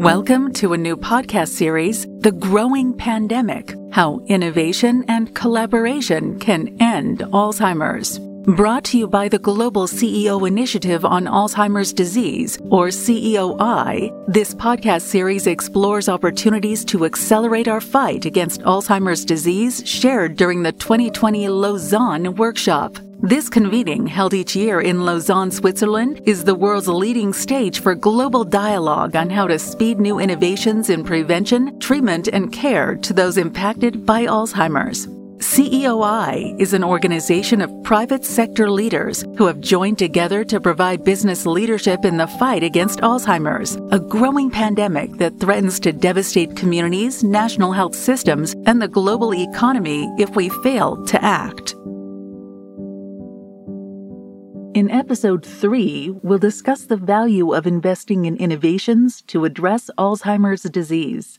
Welcome to a new podcast series, The Growing Pandemic How Innovation and Collaboration Can End Alzheimer's. Brought to you by the Global CEO Initiative on Alzheimer's Disease, or CEOI, this podcast series explores opportunities to accelerate our fight against Alzheimer's disease shared during the 2020 Lausanne workshop. This convening, held each year in Lausanne, Switzerland, is the world's leading stage for global dialogue on how to speed new innovations in prevention, treatment, and care to those impacted by Alzheimer's. CEOI is an organization of private sector leaders who have joined together to provide business leadership in the fight against Alzheimer's, a growing pandemic that threatens to devastate communities, national health systems, and the global economy if we fail to act. In episode 3, we'll discuss the value of investing in innovations to address Alzheimer's disease.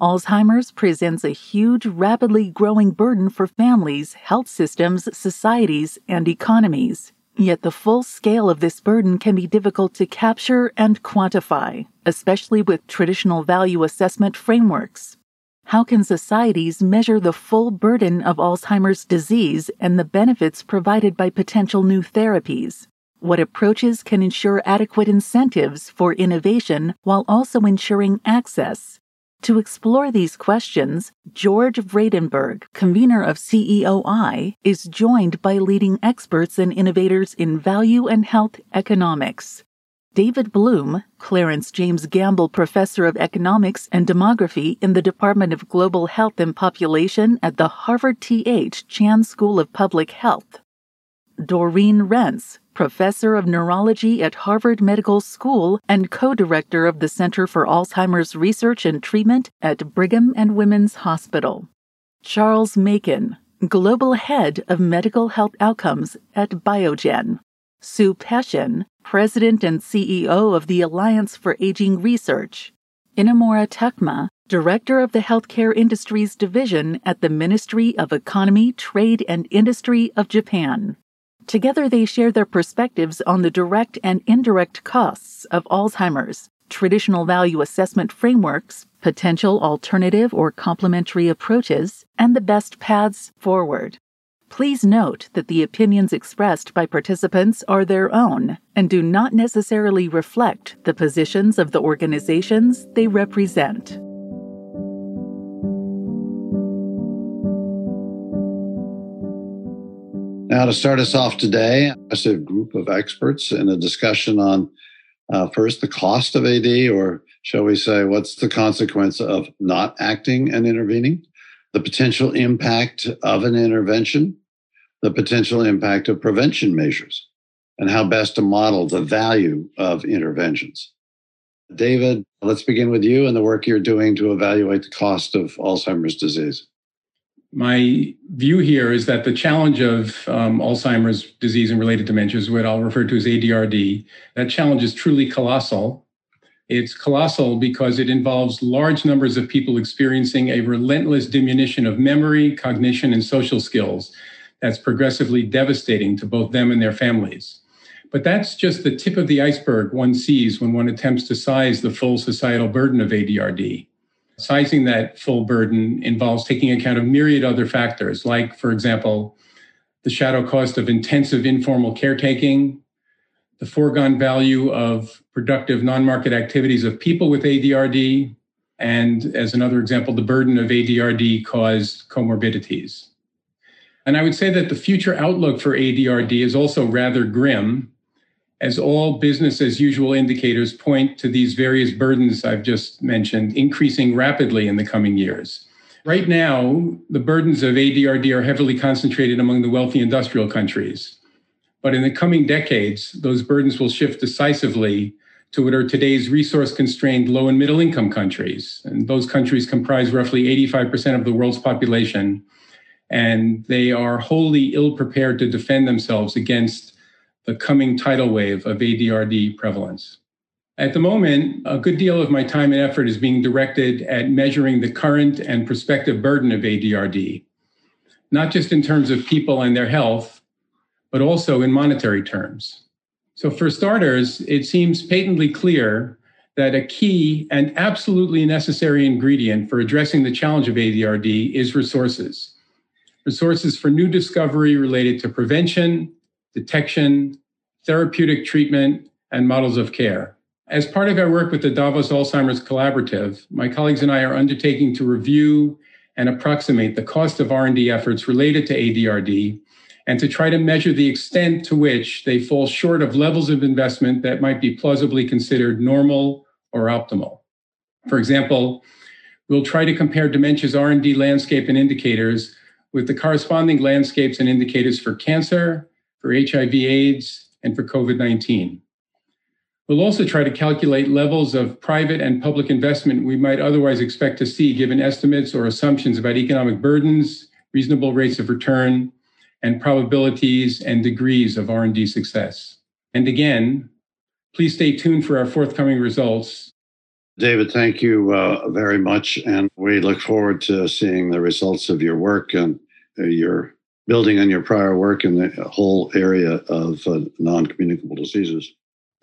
Alzheimer's presents a huge, rapidly growing burden for families, health systems, societies, and economies. Yet the full scale of this burden can be difficult to capture and quantify, especially with traditional value assessment frameworks. How can societies measure the full burden of Alzheimer's disease and the benefits provided by potential new therapies? What approaches can ensure adequate incentives for innovation while also ensuring access? To explore these questions, George Vradenburg, convener of CEOI, is joined by leading experts and innovators in value and health economics. David Bloom, Clarence James Gamble Professor of Economics and Demography in the Department of Global Health and Population at the Harvard T.H. Chan School of Public Health. Dorene Rentz, Professor of Neurology at Harvard Medical School and co director of the Center for Alzheimer's Research and Treatment at Brigham and Women's Hospital. Charles Macon, Global Head of Medical Health Outcomes at Biogen. Sue Peschin, President and CEO of the Alliance for Aging Research, Inamura Takuma, Director of the Healthcare Industries Division at the Ministry of Economy, Trade and Industry of Japan. Together, they share their perspectives on the direct and indirect costs of Alzheimer's, traditional value assessment frameworks, potential alternative or complementary approaches, and the best paths forward. Please note that the opinions expressed by participants are their own and do not necessarily reflect the positions of the organizations they represent. Now, to start us off today, a group of experts in a discussion on uh, first the cost of AD, or shall we say, what's the consequence of not acting and intervening? The potential impact of an intervention, the potential impact of prevention measures, and how best to model the value of interventions. David, let's begin with you and the work you're doing to evaluate the cost of Alzheimer's disease. My view here is that the challenge of um, Alzheimer's disease and related dementias, what I'll refer to as ADRD, that challenge is truly colossal it's colossal because it involves large numbers of people experiencing a relentless diminution of memory, cognition, and social skills that's progressively devastating to both them and their families. But that's just the tip of the iceberg one sees when one attempts to size the full societal burden of ADRD. Sizing that full burden involves taking account of myriad other factors, like, for example, the shadow cost of intensive informal caretaking, the foregone value of productive non-market activities of people with ADRD, and as another example, the burden of ADRD caused comorbidities. And I would say that the future outlook for ADRD is also rather grim, as all business as usual indicators point to these various burdens I've just mentioned increasing rapidly in the coming years. Right now, the burdens of ADRD are heavily concentrated among the wealthy industrial countries. But in the coming decades, those burdens will shift decisively to what are today's resource constrained low and middle income countries. And those countries comprise roughly 85% of the world's population. And they are wholly ill prepared to defend themselves against the coming tidal wave of ADRD prevalence. At the moment, a good deal of my time and effort is being directed at measuring the current and prospective burden of ADRD, not just in terms of people and their health, but also in monetary terms. So, for starters, it seems patently clear that a key and absolutely necessary ingredient for addressing the challenge of ADRD is resources. Resources for new discovery related to prevention, detection, therapeutic treatment, and models of care. As part of our work with the Davos Alzheimer's Collaborative, my colleagues and I are undertaking to review and approximate the cost of R&D efforts related to ADRD and to try to measure the extent to which they fall short of levels of investment that might be plausibly considered normal or optimal. For example, we'll try to compare dementia's R&D landscape and indicators with the corresponding landscapes and indicators for cancer, for HIV AIDS, and for COVID-19. We'll also try to calculate levels of private and public investment we might otherwise expect to see given estimates or assumptions about economic burdens, reasonable rates of return, and probabilities and degrees of R&D success. And again, please stay tuned for our forthcoming results. David, thank you uh, very much. And we look forward to seeing the results of your work and uh, your building on your prior work in the whole area of uh, non communicable diseases.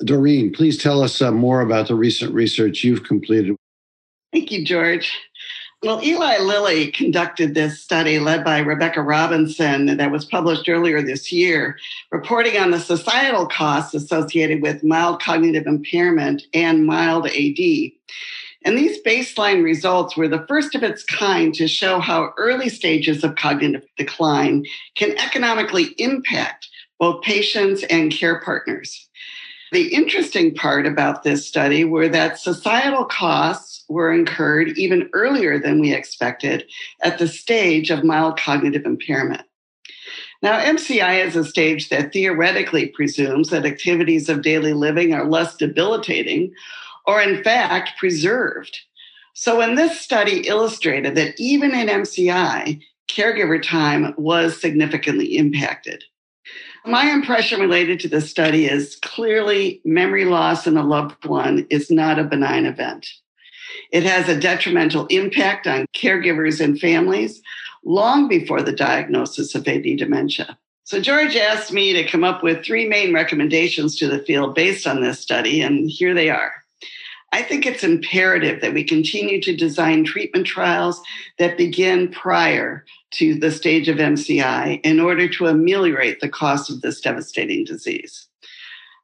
Dorene, please tell us uh, more about the recent research you've completed. Thank you, George. Well, Eli Lilly conducted this study led by Rebecca Robinson that was published earlier this year, reporting on the societal costs associated with mild cognitive impairment and mild AD. And these baseline results were the first of its kind to show how early stages of cognitive decline can economically impact both patients and care partners. The interesting part about this study were that societal costs were incurred even earlier than we expected at the stage of mild cognitive impairment. Now, MCI is a stage that theoretically presumes that activities of daily living are less debilitating or, in fact, preserved. So, when this study illustrated that even in MCI, caregiver time was significantly impacted. My impression related to this study is clearly memory loss in a loved one is not a benign event. It has a detrimental impact on caregivers and families long before the diagnosis of AD dementia. So, George asked me to come up with three main recommendations to the field based on this study, and here they are. I think it's imperative that we continue to design treatment trials that begin prior to the stage of MCI in order to ameliorate the cost of this devastating disease.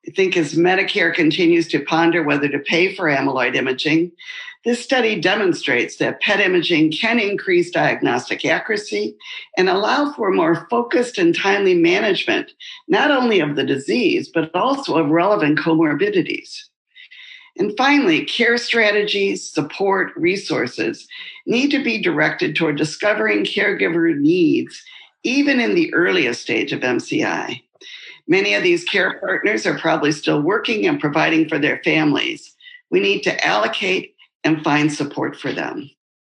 I think as Medicare continues to ponder whether to pay for amyloid imaging, this study demonstrates that PET imaging can increase diagnostic accuracy and allow for more focused and timely management, not only of the disease, but also of relevant comorbidities. And finally, care strategies, support, resources need to be directed toward discovering caregiver needs, even in the earliest stage of MCI. Many of these care partners are probably still working and providing for their families. We need to allocate and find support for them.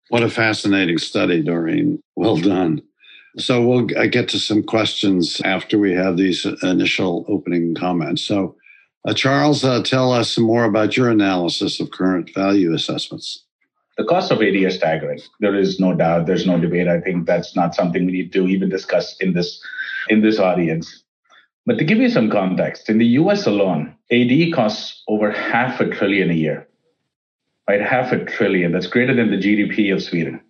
What a fascinating study, Dorene. Well done. So we'll get to some questions after we have these initial opening comments. So, Charles, uh, tell us some more about your analysis of current value assessments. The cost of AD is staggering. There is no doubt. There's no debate. I think that's not something we need to even discuss in this in this audience. But to give you some context, in the US alone, AD costs over half a trillion a year right? Half a trillion. That's greater than the GDP of Sweden.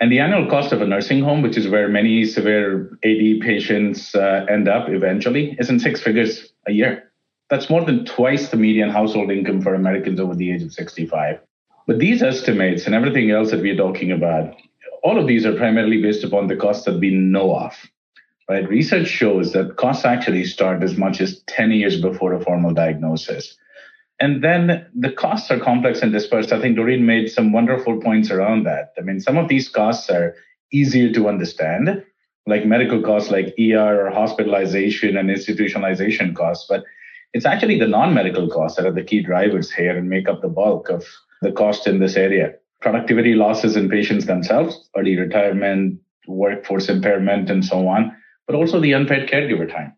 And the annual cost of a nursing home, which is where many severe AD patients uh, end up eventually, is in six figures a year. That's more than twice the median household income for Americans over the age of 65. But these estimates and everything else that we're talking about, all of these are primarily based upon the costs that we know of. Right? Research shows that costs actually start as much as 10 years before a formal diagnosis. And then the costs are complex and dispersed. I think Dorene made some wonderful points around that. I mean, some of these costs are easier to understand, like medical costs like ER or hospitalization and institutionalization costs. But it's actually the non-medical costs that are the key drivers here and make up the bulk of the cost in this area. Productivity losses in patients themselves, early retirement, workforce impairment, and so on, but also the unpaid caregiver time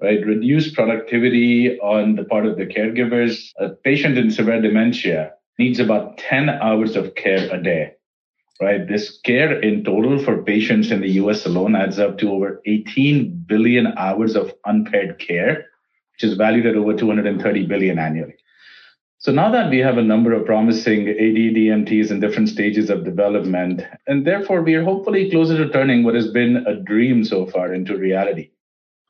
right? Reduced productivity on the part of the caregivers. A patient in severe dementia needs about 10 hours of care a day, right? This care in total for patients in the US alone adds up to over 18 billion hours of unpaid care, which is valued at over 230 billion annually. So now that we have a number of promising AD DMTs in different stages of development, and therefore we are hopefully closer to turning what has been a dream so far into reality.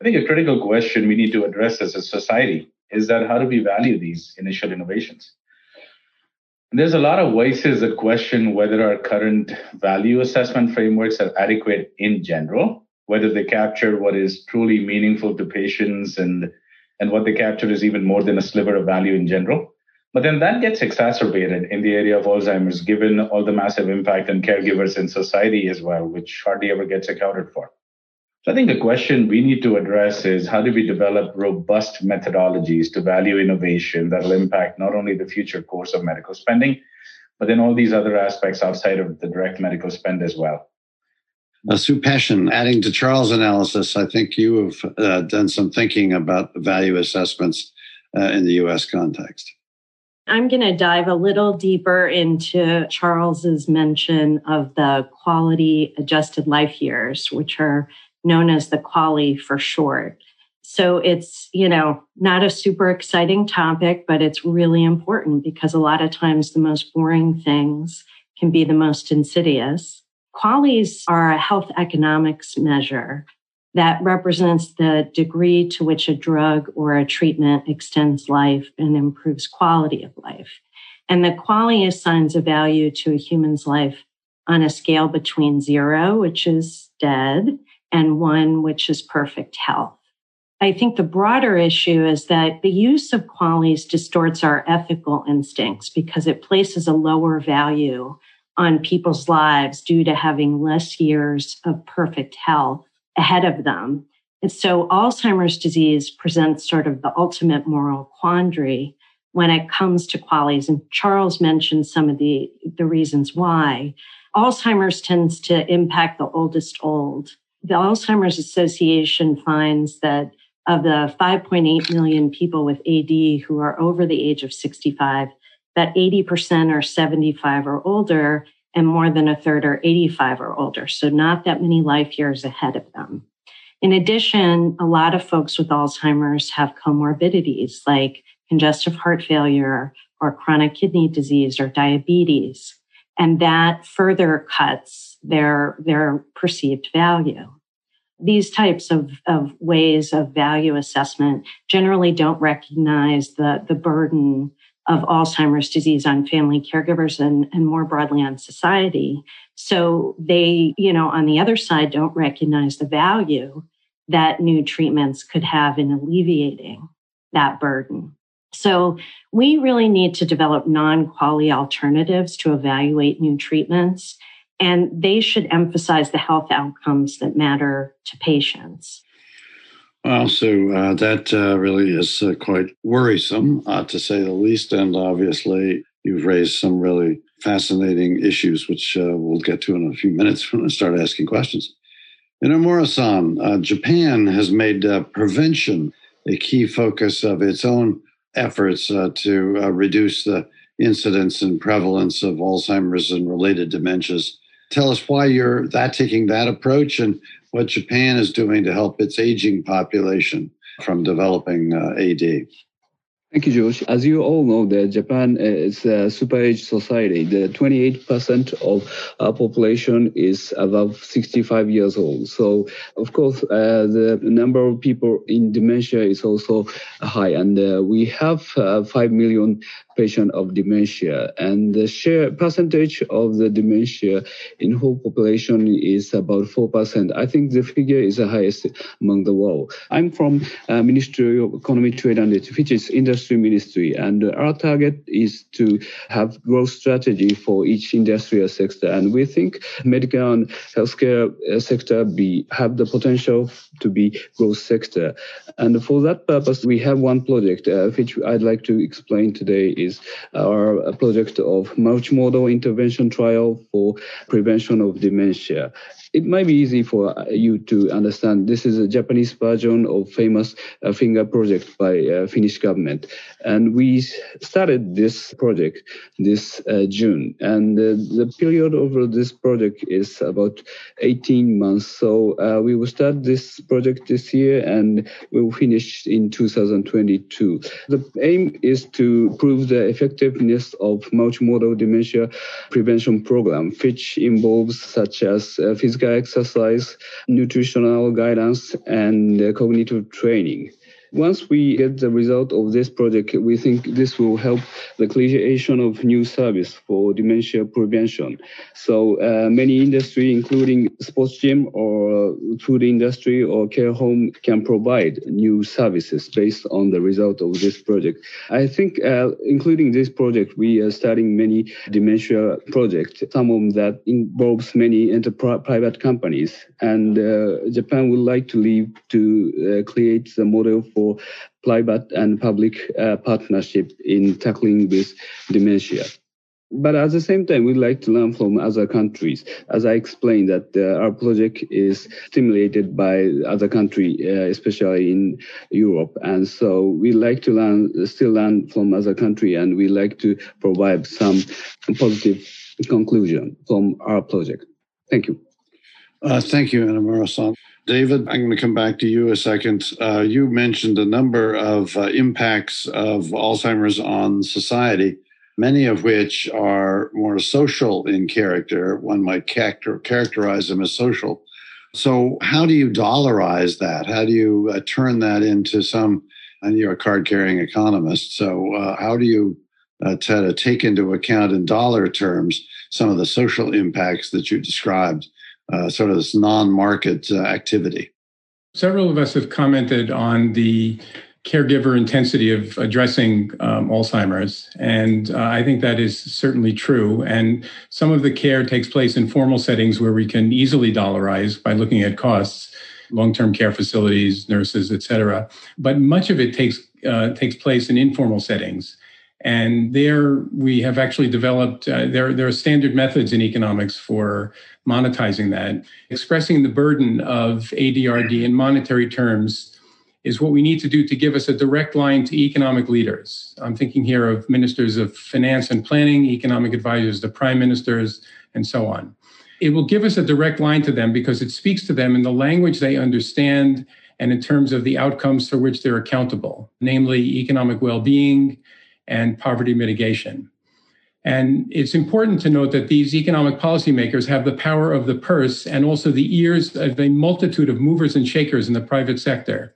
I think a critical question we need to address as a society is that how do we value these initial innovations? And there's a lot of voices that question whether our current value assessment frameworks are adequate in general, whether they capture what is truly meaningful to patients and, and what they capture is even more than a sliver of value in general. But then that gets exacerbated in the area of Alzheimer's, given all the massive impact on caregivers in society as well, which hardly ever gets accounted for. So I think the question we need to address is how do we develop robust methodologies to value innovation that will impact not only the future course of medical spending, but then all these other aspects outside of the direct medical spend as well. Uh, Sue Peschin, adding to Charles' analysis, I think you have uh, done some thinking about value assessments uh, in the US context. I'm going to dive a little deeper into Charles's mention of the quality adjusted life years, which are known as the QALY for short. So it's, you know, not a super exciting topic, but it's really important because a lot of times the most boring things can be the most insidious. QALYs are a health economics measure that represents the degree to which a drug or a treatment extends life and improves quality of life. And the QALY assigns a value to a human's life on a scale between zero, which is dead, and one, which is perfect health. I think the broader issue is that the use of QALYs distorts our ethical instincts because it places a lower value on people's lives due to having less years of perfect health ahead of them. And so Alzheimer's disease presents sort of the ultimate moral quandary when it comes to QALYs. And Charles mentioned some of the, the reasons why. Alzheimer's tends to impact the oldest old. The Alzheimer's Association finds that of the 5.8 million people with AD who are over the age of 65, that 80% are 75 or older, and more than a third are 85 or older. So not that many life years ahead of them. In addition, a lot of folks with Alzheimer's have comorbidities like congestive heart failure or chronic kidney disease or diabetes. And that further cuts their, their perceived value. These types of, of ways of value assessment generally don't recognize the, the burden of Alzheimer's disease on family caregivers and, and more broadly on society. So they, you know, on the other side, don't recognize the value that new treatments could have in alleviating that burden. So we really need to develop non-QALY alternatives to evaluate new treatments, and they should emphasize the health outcomes that matter to patients. Well, so uh, that uh, really is uh, quite worrisome, uh, to say the least. And obviously, you've raised some really fascinating issues, which uh, we'll get to in a few minutes when I start asking questions. Inamura-san, uh, Japan has made prevention a key focus of its own efforts to reduce the incidence and prevalence of Alzheimer's and related dementias. Tell us why you're that taking that approach and what Japan is doing to help its aging population from developing uh, AD. Thank you, George. As you all know, Japan is a super age society. The 28% of our population is above 65 years old. So, of course, uh, the number of people in dementia is also high. And uh, we have uh, 5 million patients of dementia. And the share percentage of the dementia in whole population is about 4%. I think the figure is the highest among the world. I'm from uh, Ministry of Economy, Trade and Industry, industry ministry. And our target is to have growth strategy for each industrial sector. And we think medical and healthcare uh, sector be have the potential to be growth sector. And for that purpose, we have one project, uh, which I'd like to explain today is our project of multimodal intervention trial for prevention of dementia. It might be easy for uh, you to understand. This is a Japanese version of famous uh, FINGER project by uh, Finnish government, and we started this project this June, and the period of this project is about 18 months. So we will start this project this year, and we will finish in 2022. The aim is to prove the effectiveness of multimodal dementia prevention program, which involves such as uh, physical exercise, nutritional guidance, and cognitive training. Once we get the result of this project, we think this will help the creation of new service for dementia prevention. So uh, many industry, including sports gym or food industry or care home, can provide new services based on the result of this project. I think, uh, including this project, we are starting many dementia projects. Some of them that involves many enterprise private companies, and uh, Japan would like to leave to uh, create the model for private and public uh, partnership in tackling this dementia. But at the same time, we'd like to learn from other countries. As I explained, that uh, our project is stimulated by other country, uh, especially in Europe, and so we like to learn, still learn from other country, and we like to provide some positive conclusion from our project. Thank you. Uh, thank you, Inamura-san. David, I'm going to come back to you a second. Uh, you mentioned a number of uh, impacts of Alzheimer's on society, many of which are more social in character. One might character, characterize them as social. So, how do you dollarize that? How do you uh, turn that into some? And you're a card-carrying economist, so uh, how do you uh, to take into account in dollar terms some of the social impacts that you described? Uh, sort of this non-market uh, activity. Several of us have commented on the caregiver intensity of addressing um, Alzheimer's. And uh, I think that is certainly true. And some of the care takes place in formal settings where we can easily dollarize by looking at costs, long-term care facilities, nurses, et cetera. But much of it takes, uh, takes place in informal settings. And there we have actually developed, uh, there, there are standard methods in economics for monetizing that. Expressing the burden of ADRD in monetary terms is what we need to do to give us a direct line to economic leaders. I'm thinking here of ministers of finance and planning, economic advisors the prime ministers, and so on. It will give us a direct line to them because it speaks to them in the language they understand and in terms of the outcomes for which they're accountable, namely economic well being and poverty mitigation. And it's important to note that these economic policymakers have the power of the purse and also the ears of a multitude of movers and shakers in the private sector.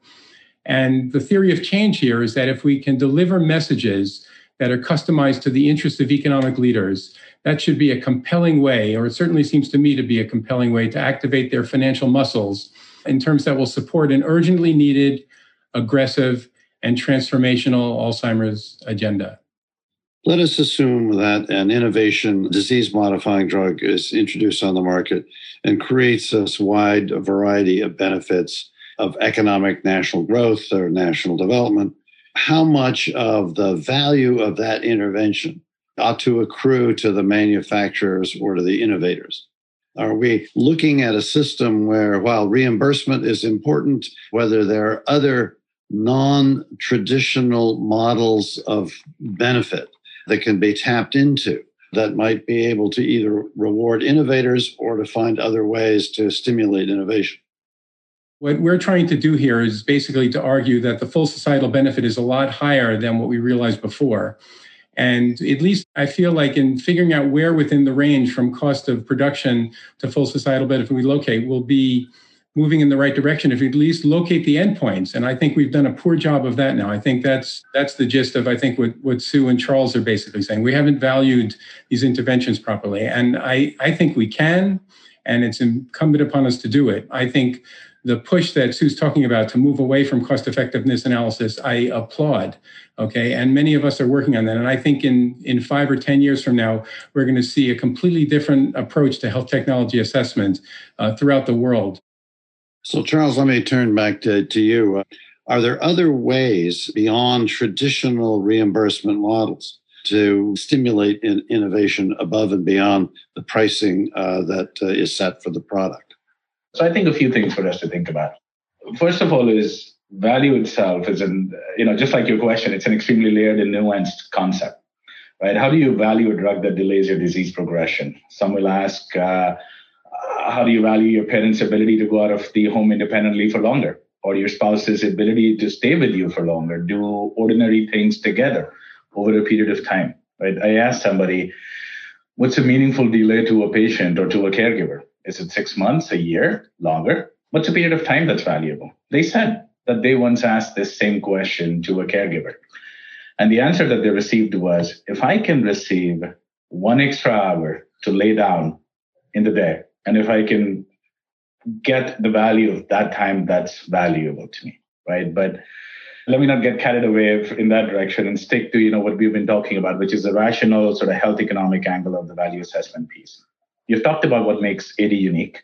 And the theory of change here is that if we can deliver messages that are customized to the interests of economic leaders, that should be a compelling way, or it certainly seems to me to be a compelling way to activate their financial muscles in terms that will support an urgently needed, aggressive, and transformational Alzheimer's agenda. Let us assume that an innovation disease modifying drug is introduced on the market and creates this wide variety of benefits of economic national growth or national development. How much of the value of that intervention ought to accrue to the manufacturers or to the innovators? Are we looking at a system where, while reimbursement is important, whether there are other non traditional models of benefit that can be tapped into that might be able to either reward innovators or to find other ways to stimulate innovation. What we're trying to do here is basically to argue that the full societal benefit is a lot higher than what we realized before. And at least I feel like in figuring out where within the range from cost of production to full societal benefit we locate will be moving in the right direction if you at least locate the endpoints. And I think we've done a poor job of that now. I think that's that's the gist of I think what, what Sue and Charles are basically saying. We haven't valued these interventions properly. And I, I think we can, and it's incumbent upon us to do it. I think the push that Sue's talking about to move away from cost effectiveness analysis, I applaud. Okay. And many of us are working on that. And I think in, in five or 10 years from now, we're going to see a completely different approach to health technology assessment uh, throughout the world. So, Charles, let me turn back to, to you. Uh, are there other ways beyond traditional reimbursement models to stimulate in innovation above and beyond the pricing uh, that uh, is set for the product? So I think a few things for us to think about. First of all, is value itself is an you know just like your question, it's an extremely layered and nuanced concept, right? How do you value a drug that delays your disease progression? Some will ask, uh, Uh, how do you value your parents' ability to go out of the home independently for longer, or your spouse's ability to stay with you for longer, do ordinary things together over a period of time? Right? I asked somebody, what's a meaningful delay to a patient or to a caregiver? Is it six months, a year, longer? What's a period of time that's valuable? They said that they once asked this same question to a caregiver. And the answer that they received was if I can receive one extra hour to lay down in the day, and if I can get the value of that time, that's valuable to me, right? But let me not get carried away in that direction and stick to you know what we've been talking about, which is the rational sort of health economic angle of the value assessment piece. You've talked about what makes AD unique.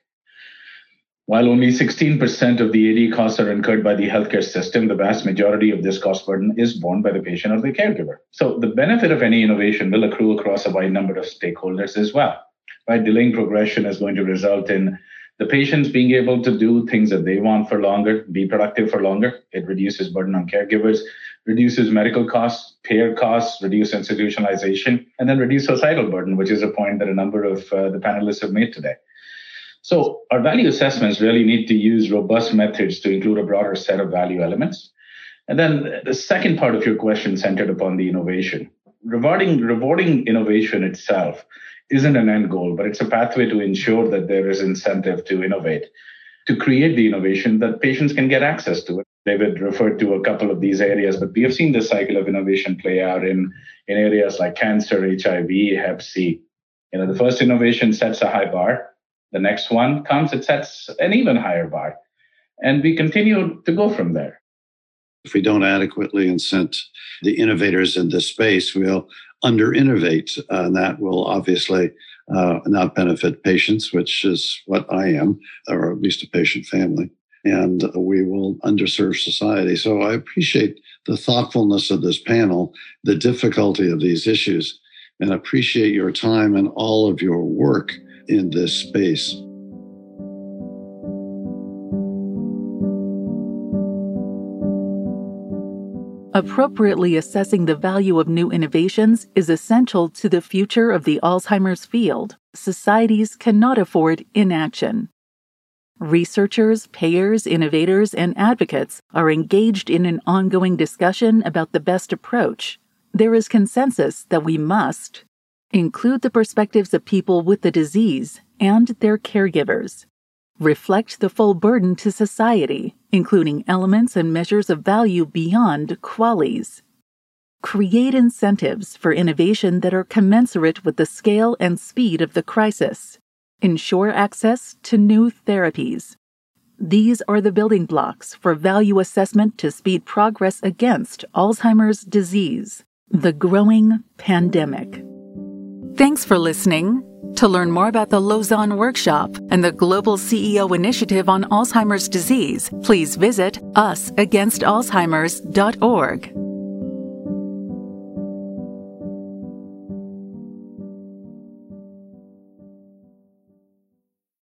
While only 16% of the AD costs are incurred by the healthcare system, the vast majority of this cost burden is borne by the patient or the caregiver. So the benefit of any innovation will accrue across a wide number of stakeholders as well. Right? Delaying progression is going to result in the patients being able to do things that they want for longer, be productive for longer. It reduces burden on caregivers, reduces medical costs, payer costs, reduce institutionalization, and then reduce societal burden, which is a point that a number of uh, the panelists have made today. So our value assessments really need to use robust methods to include a broader set of value elements. And then the second part of your question centered upon the innovation. Rewarding, rewarding innovation itself isn't an end goal, but it's a pathway to ensure that there is incentive to innovate, to create the innovation that patients can get access to. David referred to a couple of these areas, but we have seen this cycle of innovation play out in, in areas like cancer, HIV, Hep C. You know, the first innovation sets a high bar. The next one comes, it sets an even higher bar. And we continue to go from there. If we don't adequately incent the innovators in this space, we'll under innovate. And that will obviously uh, not benefit patients, which is what I am, or at least a patient family. And we will underserve society. So I appreciate the thoughtfulness of this panel, the difficulty of these issues, and appreciate your time and all of your work in this space. Appropriately assessing the value of new innovations is essential to the future of the Alzheimer's field. Societies cannot afford inaction. Researchers, payers, innovators, and advocates are engaged in an ongoing discussion about the best approach. There is consensus that we must include the perspectives of people with the disease and their caregivers reflect the full burden to society, including elements and measures of value beyond QALYs. Create incentives for innovation that are commensurate with the scale and speed of the crisis. Ensure access to new therapies. These are the building blocks for value assessment to speed progress against Alzheimer's disease, the growing pandemic. Thanks for listening. To learn more about the Lausanne Workshop and the Global CEO Initiative on Alzheimer's Disease, please visit usagainst.alzheimer's.org.